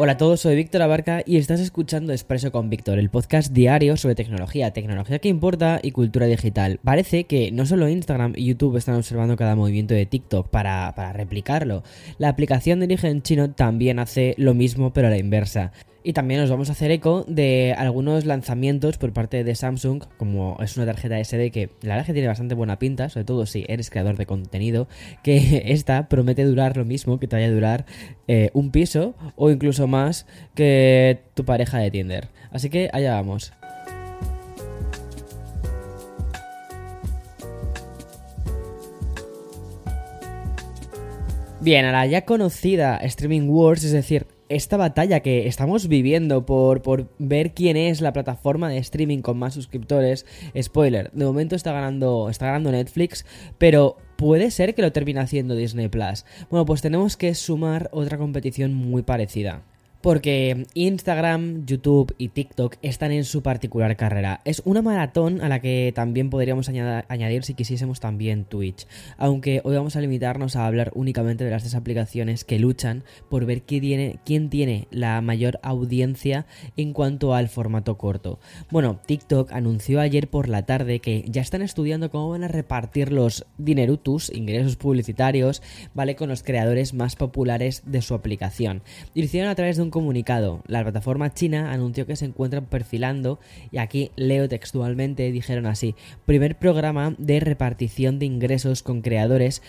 Hola a todos, soy Víctor Abarca y estás escuchando Expreso con Víctor, el podcast diario sobre tecnología, tecnología que importa y cultura digital. Parece que no solo Instagram y YouTube están observando cada movimiento de TikTok para, para replicarlo, la aplicación de origen chino también hace lo mismo pero a la inversa. Y también nos vamos a hacer eco de algunos lanzamientos por parte de Samsung, como es una tarjeta SD que la verdad que tiene bastante buena pinta, sobre todo si eres creador de contenido, que esta promete durar lo mismo que te vaya a durar eh, un piso o incluso más que tu pareja de Tinder. Así que allá vamos. Bien, a la ya conocida Streaming Wars, es decir, esta batalla que estamos viviendo por, por, ver quién es la plataforma de streaming con más suscriptores. Spoiler, de momento está ganando, está ganando Netflix, pero puede ser que lo termine haciendo Disney Plus. Bueno, pues tenemos que sumar otra competición muy parecida. Porque Instagram, YouTube y TikTok están en su particular carrera. Es una maratón a la que también podríamos añadir si quisiésemos también Twitch. Aunque hoy vamos a limitarnos a hablar únicamente de las tres aplicaciones que luchan por ver quién tiene, quién tiene la mayor audiencia en cuanto al formato corto. Bueno, TikTok anunció ayer por la tarde que ya están estudiando cómo van a repartir los dinerutus, ingresos publicitarios, ¿vale? Con los creadores más populares de su aplicación. Y lo hicieron a través de un comunicado. La plataforma china anunció que se encuentran perfilando, y aquí leo textualmente, dijeron así, primer programa de repartición de ingresos con creadores,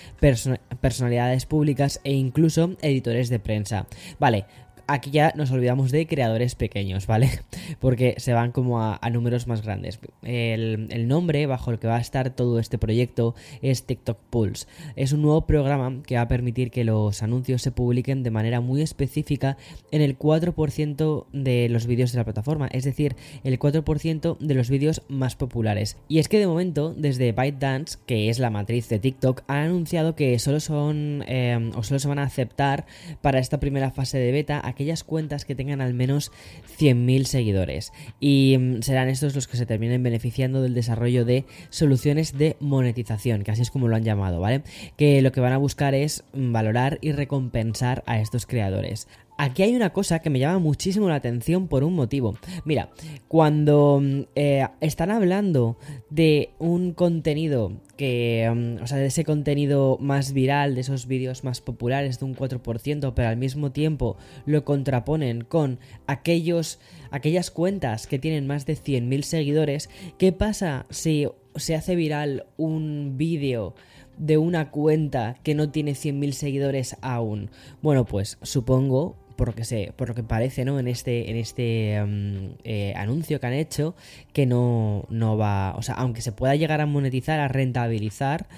personalidades públicas e incluso editores de prensa. Vale, aquí ya nos olvidamos de creadores pequeños, ¿vale? Porque se van como a, números más grandes. El, nombre bajo el que va a estar todo este proyecto es TikTok Pulse. Es un nuevo programa que va a permitir que los anuncios se publiquen de manera muy específica en el 4% de los vídeos de la plataforma, es decir, el 4% de los vídeos más populares. Y es que de momento, desde ByteDance, que es la matriz de TikTok, han anunciado que solo son eh, o solo se van a aceptar para esta primera fase de beta aquellas cuentas que tengan al menos 100.000 seguidores. Y mm, serán estos los que se terminen beneficiando del desarrollo de soluciones de monetización, que así es como lo han llamado, ¿vale? Que lo que van a buscar es mm, valorar y recompensar a estos creadores. Aquí hay una cosa que me llama muchísimo la atención por un motivo. Mira, cuando mm, eh, están hablando de un contenido que, mm, o sea, de ese contenido más viral, de esos vídeos más populares de un 4%, pero al mismo tiempo lo contraponen con aquellos, aquellas cuentas que tienen más de 100.000 seguidores, ¿qué pasa si se hace viral un vídeo de una cuenta que no tiene 100.000 seguidores aún? Bueno, pues supongo por lo que sé, por lo que parece, ¿no? En este, en este em, eh, anuncio que han hecho, que no, no va. O sea, aunque se pueda llegar a monetizar, a rentabilizar,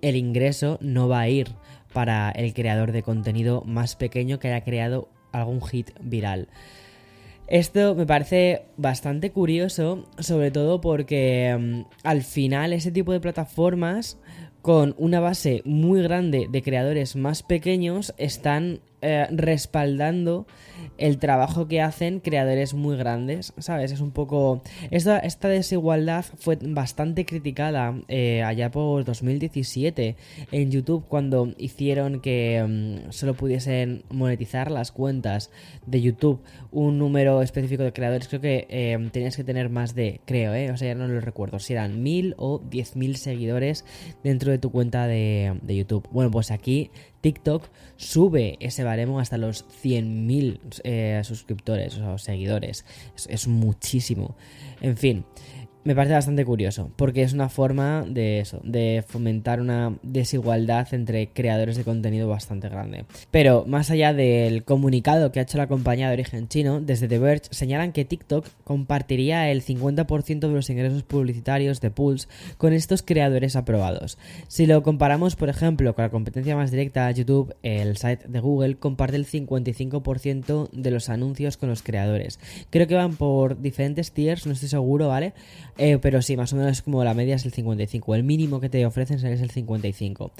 el ingreso no va a ir para el creador de contenido más pequeño que haya creado algún hit viral. Esto me parece bastante curioso, sobre todo porque em, al final ese tipo de plataformas con una base muy grande de creadores más pequeños están eh, respaldando el trabajo que hacen creadores muy grandes, ¿sabes? Es un poco... Esta, desigualdad fue bastante criticada eh, allá por 2017 en YouTube cuando hicieron que mm, solo pudiesen monetizar las cuentas de YouTube un número específico de creadores. Creo que eh, tenías que tener más de, creo, ¿eh? O sea, ya no lo recuerdo, si eran mil o diez mil seguidores dentro de tu cuenta de, de YouTube. Bueno, pues aquí TikTok sube ese baremo hasta los 100.000 eh, suscriptores o seguidores. Es, muchísimo. En fin. Me parece bastante curioso, porque es una forma de eso, de fomentar una desigualdad entre creadores de contenido bastante grande. Pero más allá del comunicado que ha hecho la compañía de origen chino, desde The Verge señalan que TikTok compartiría el 50% de los ingresos publicitarios de Pulse con estos creadores aprobados. Si lo comparamos, por ejemplo, con la competencia más directa, YouTube, el site de Google comparte el 55% de los anuncios con los creadores. Creo que van por diferentes tiers, no estoy seguro, ¿vale? Eh, pero sí, más o menos como la media es el 55. El mínimo que te ofrecen es el 55.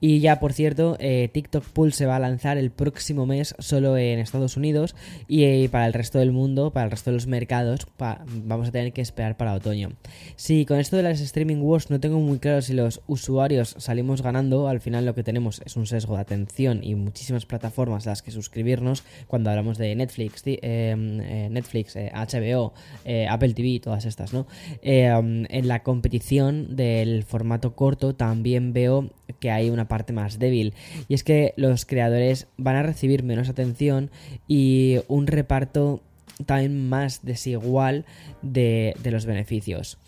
Y ya, por cierto, eh, TikTok Pulse se va a lanzar el próximo mes solo en Estados Unidos y eh, para el resto del mundo, para el resto de los mercados, vamos a tener que esperar para otoño. Si con esto de las streaming wars no tengo muy claro si los usuarios salimos ganando, al final lo que tenemos es un sesgo de atención y muchísimas plataformas a las que suscribirnos cuando hablamos de Netflix, Netflix, HBO, Apple TV, todas estas, ¿no? Em, en la competición del formato corto también veo que hay una parte más débil. Y es que los creadores van a recibir menos atención y un reparto también más desigual de, de los beneficios.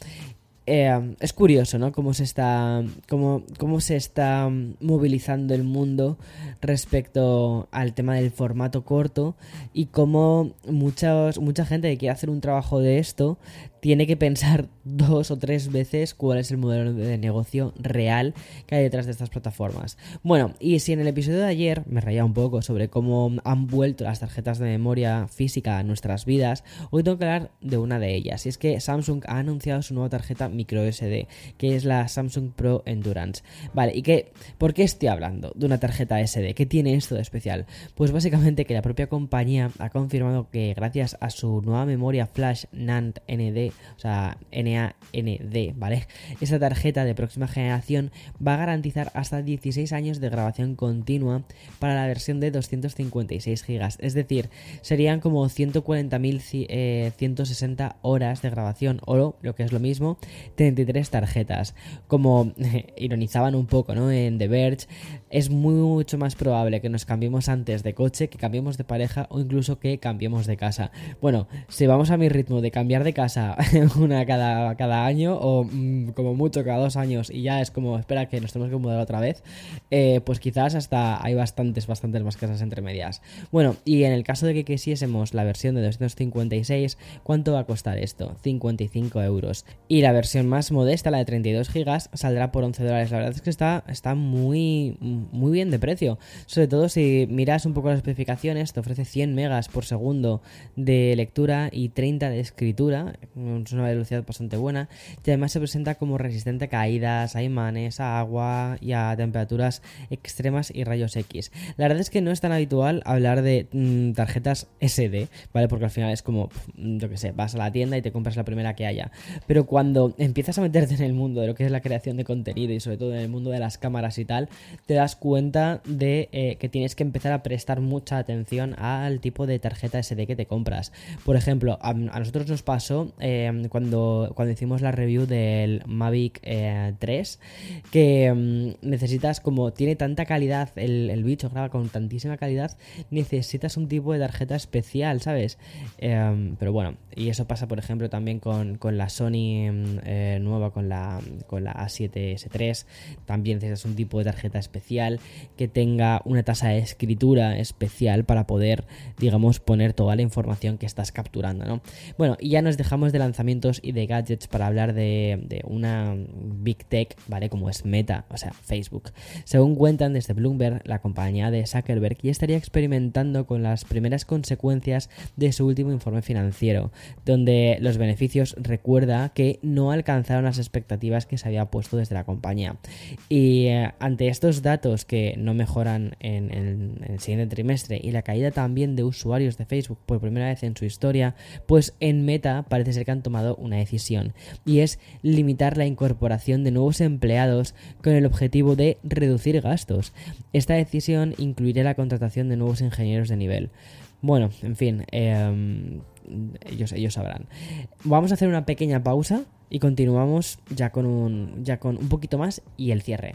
Eh, es curioso, ¿no? Cómo se está. Cómo, cómo se está movilizando el mundo respecto al tema del formato corto. Y cómo mucha gente que quiere hacer un trabajo de esto tiene que pensar dos o tres veces cuál es el modelo de negocio real que hay detrás de estas plataformas. Bueno, y si en el episodio de ayer me reía un poco sobre cómo han vuelto las tarjetas de memoria física a nuestras vidas, hoy tengo que hablar de una de ellas. Y es que Samsung ha anunciado su nueva tarjeta micro SD, que es la Samsung Pro Endurance. Vale, ¿y qué? ¿Por qué estoy hablando de una tarjeta SD? ¿Qué tiene esto de especial? Pues básicamente que la propia compañía ha confirmado que gracias a su nueva memoria flash NAND ND o sea, NAND, ¿vale? Esta tarjeta de próxima generación va a garantizar hasta 16 años de grabación continua para la versión de 256 GB, es decir, serían como 140.160 eh, horas de grabación o lo que es lo mismo, 33 tarjetas. Como ironizaban un poco, ¿no? En The Verge, es mucho más probable que nos cambiemos antes de coche, que cambiemos de pareja o incluso que cambiemos de casa. Bueno, si vamos a mi ritmo de cambiar de casa una cada, cada año o mm, como mucho cada dos años y ya es como espera que nos tenemos que mudar otra vez, eh, pues quizás hasta hay bastantes, bastantes más casas entre medias. Bueno, y en el caso de que quisiésemos la versión de 256, ¿cuánto va a costar esto? 55 euros. Y la versión más modesta, la de 32 gigas, saldrá por 11 dólares. La verdad es que está, está muy, muy bien de precio. Sobre todo si miras un poco las especificaciones, te ofrece 100 megas por segundo de lectura y 30 de escritura una velocidad bastante buena y además se presenta como resistente a caídas, a imanes, a agua y a temperaturas extremas y rayos X. La verdad es que no es tan habitual hablar de mm, tarjetas SD, ¿vale? Porque al final es como, yo que sé, vas a la tienda y te compras la primera que haya. Pero cuando empiezas a meterte en el mundo de lo que es la creación de contenido y sobre todo en el mundo de las cámaras y tal, te das cuenta de eh, que tienes que empezar a prestar mucha atención al tipo de tarjeta SD que te compras. Por ejemplo, a, nosotros nos pasó eh, cuando, cuando hicimos la review del Mavic 3, eh, que mm, necesitas, como tiene tanta calidad, el, bicho graba con tantísima calidad, necesitas un tipo de tarjeta especial, ¿sabes? Em, pero bueno, y eso pasa, por ejemplo, también con, la Sony mm, eh, nueva, con la, con la A7S3, también necesitas un tipo de tarjeta especial que tenga una tasa de escritura especial para poder, digamos, poner toda la información que estás capturando, ¿no? Bueno, y ya nos dejamos de lanzamiento y de gadgets para hablar de, una big tech, ¿vale? Como es Meta, o sea, Facebook. Según cuentan desde Bloomberg, la compañía de Zuckerberg ya estaría experimentando con las primeras consecuencias de su último informe financiero, donde los beneficios recuerda que no alcanzaron las expectativas que se había puesto desde la compañía. Y eh, ante estos datos que no mejoran en, en el siguiente trimestre y la caída también de usuarios de Facebook por primera vez en su historia, pues en Meta parece ser que han tomado una decisión y es limitar la incorporación de nuevos empleados con el objetivo de reducir gastos. Esta decisión incluirá la contratación de nuevos ingenieros de nivel. Bueno, en fin, em, ellos, ellos sabrán. Vamos a hacer una pequeña pausa y continuamos ya con un, ya con un poquito más y el cierre.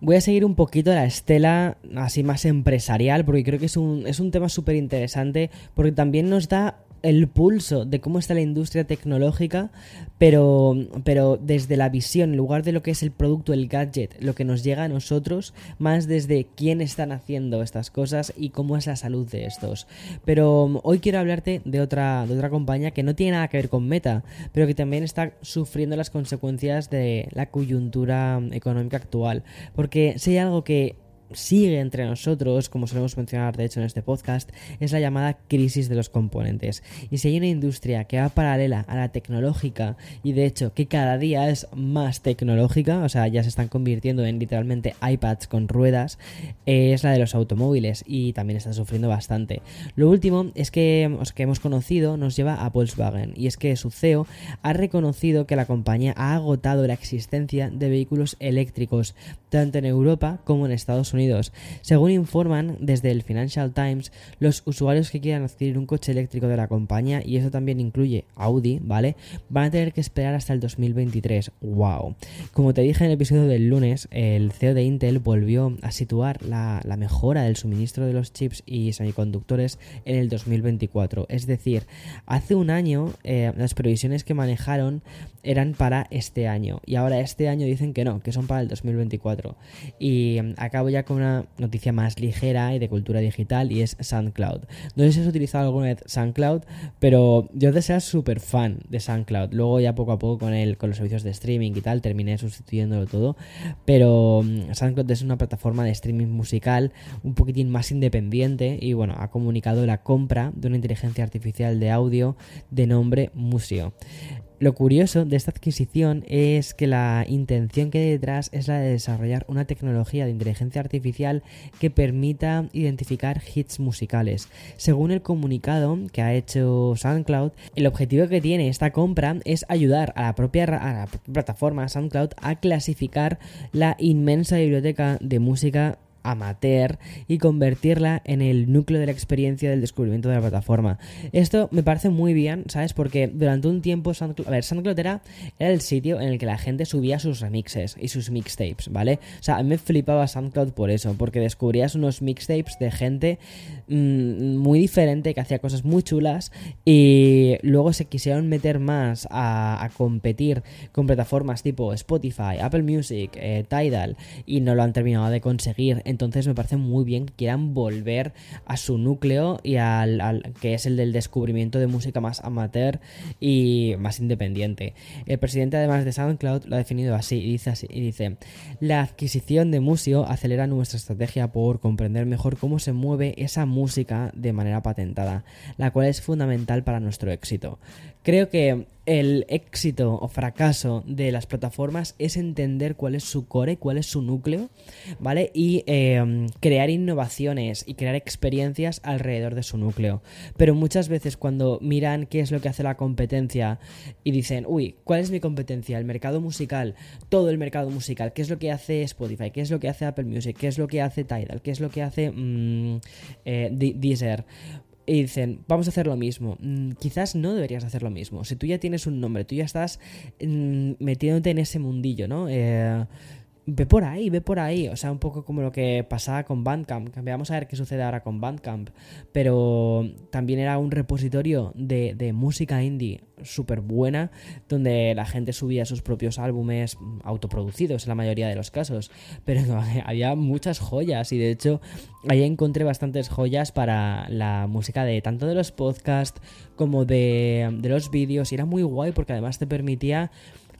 Voy a seguir un poquito la estela así más empresarial porque creo que es un, es un tema súper interesante porque también nos da el pulso de cómo está la industria tecnológica, pero, pero desde la visión, en lugar de lo que es el producto, el gadget, lo que nos llega a nosotros, más desde quién están haciendo estas cosas y cómo es la salud de estos. Pero um, hoy quiero hablarte de otra, de otra compañía que no tiene nada que ver con Meta, pero que también está sufriendo las consecuencias de la coyuntura económica actual. Porque si hay algo que sigue entre nosotros, como solemos mencionar de hecho en este podcast, es la llamada crisis de los componentes. Y si hay una industria que va paralela a la tecnológica y de hecho que cada día es más tecnológica, o sea, ya se están convirtiendo en literalmente iPads con ruedas, es la de los automóviles y también está sufriendo bastante. Lo último es que, que hemos conocido nos lleva a Volkswagen y es que su CEO ha reconocido que la compañía ha agotado la existencia de vehículos eléctricos tanto en Europa como en Estados Unidos Unidos. Según informan desde el Financial Times, los usuarios que quieran adquirir un coche eléctrico de la compañía, y eso también incluye Audi, ¿vale? Van a tener que esperar hasta el 2023. ¡Wow! Como te dije en el episodio del lunes, el CEO de Intel volvió a situar la, mejora del suministro de los chips y semiconductores en el 2024. Es decir, hace un año eh, las previsiones que manejaron eran para este año y ahora este año dicen que no, que son para el 2024. Y mm, acabo ya con una noticia más ligera y de cultura digital y es SoundCloud. No sé si has utilizado alguna vez SoundCloud, pero yo de ser súper fan de SoundCloud. Luego ya poco a poco con, el, con los servicios de streaming y tal terminé sustituyéndolo todo. Pero mm, SoundCloud es una plataforma de streaming musical un poquitín más independiente y bueno, ha comunicado la compra de una inteligencia artificial de audio de nombre Musio. Lo curioso de esta adquisición es que la intención que hay detrás es la de desarrollar una tecnología de inteligencia artificial que permita identificar hits musicales. Según el comunicado que ha hecho SoundCloud, el objetivo que tiene esta compra es ayudar a la propia a la plataforma SoundCloud a clasificar la inmensa biblioteca de música amateur y convertirla en el núcleo de la experiencia del descubrimiento de la plataforma. Esto me parece muy bien, ¿sabes? Porque durante un tiempo SoundCloud, a ver, SoundCloud era, el sitio en el que la gente subía sus remixes y sus mixtapes, ¿vale? O sea, me flipaba SoundCloud por eso, porque descubrías unos mixtapes de gente mm, muy diferente que hacía cosas muy chulas y luego se quisieron meter más a, competir con plataformas tipo Spotify, Apple Music, eh, Tidal y no lo han terminado de conseguir. Entonces me parece muy bien que quieran volver a su núcleo y al, que es el del descubrimiento de música más amateur y más independiente. El presidente además de SoundCloud lo ha definido así y dice así y dice la adquisición de Musio acelera nuestra estrategia por comprender mejor cómo se mueve esa música de manera patentada, la cual es fundamental para nuestro éxito. Creo que el éxito o fracaso de las plataformas es entender cuál es su core, cuál es su núcleo, ¿vale? Y em, crear innovaciones y crear experiencias alrededor de su núcleo. Pero muchas veces cuando miran qué es lo que hace la competencia y dicen, uy, ¿cuál es mi competencia? El mercado musical, todo el mercado musical, ¿qué es lo que hace Spotify? ¿Qué es lo que hace Apple Music? ¿Qué es lo que hace Tidal? ¿Qué es lo que hace mm, eh, Deezer? Y dicen, vamos a hacer lo mismo. Mm, quizás no deberías hacer lo mismo. Si tú ya tienes un nombre, tú ya estás mm, metiéndote en ese mundillo, ¿no? Eh, ve por ahí, ve por ahí. O sea, un poco como lo que pasaba con Bandcamp. Vamos a ver qué sucede ahora con Bandcamp. Pero también era un repositorio de, de música indie súper buena, donde la gente subía sus propios álbumes autoproducidos en la mayoría de los casos. Pero había muchas joyas y de hecho ahí encontré bastantes joyas para la música de tanto de los podcasts como de, de los vídeos. Y era muy guay porque además te permitía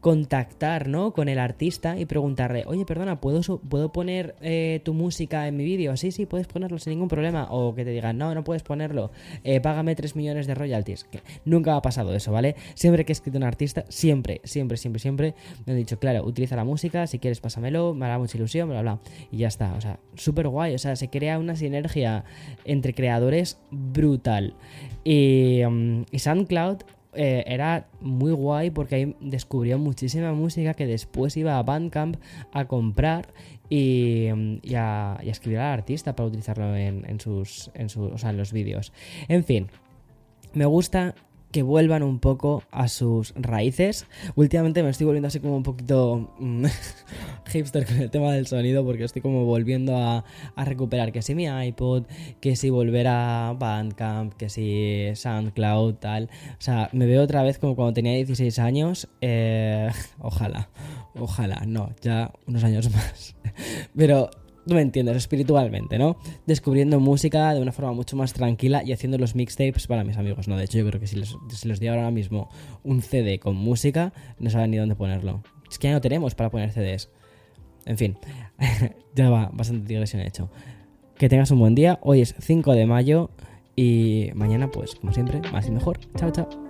contactar, ¿no? Con el artista y preguntarle, oye, perdona, ¿puedo, ¿puedo poner eh, tu música en mi vídeo? Sí, sí, puedes ponerlo sin ningún problema. O que te digan, no, no puedes ponerlo, eh, págame 3 millones de royalties. Que nunca ha pasado eso, ¿vale? Siempre que he escrito un artista, siempre, siempre, siempre, siempre me han dicho, claro, utiliza la música, si quieres pásamelo, me hará mucha ilusión, bla, bla. Y ya está, o sea, súper guay, o sea, se crea una sinergia entre creadores brutal. Y, mm, y SoundCloud eh, era muy guay porque ahí descubrió muchísima música que después iba a Bandcamp a comprar y, a, escribir al artista para utilizarlo en, sus, en, sus, en los vídeos. En fin, me gusta que vuelvan un poco a sus raíces. Últimamente me estoy volviendo así como un poquito mm, hipster con el tema del sonido porque estoy como volviendo a, recuperar que si mi iPod, que si volver a Bandcamp, que si SoundCloud, tal. O sea, me veo otra vez como cuando tenía 16 años. Eh, ojalá, ojalá, no, ya unos años más. Pero tú me entiendes, espiritualmente, ¿no? Descubriendo música de una forma mucho más tranquila y haciendo los mixtapes para mis amigos, ¿no? De hecho, yo creo que si les, si les ahora mismo un CD con música, no saben ni dónde ponerlo. Es que ya no tenemos para poner CDs. En fin, ya va, bastante digresión hecho. Que tengas un buen día. Hoy es 5 de mayo y mañana, pues, como siempre, más y mejor. Chao, chao.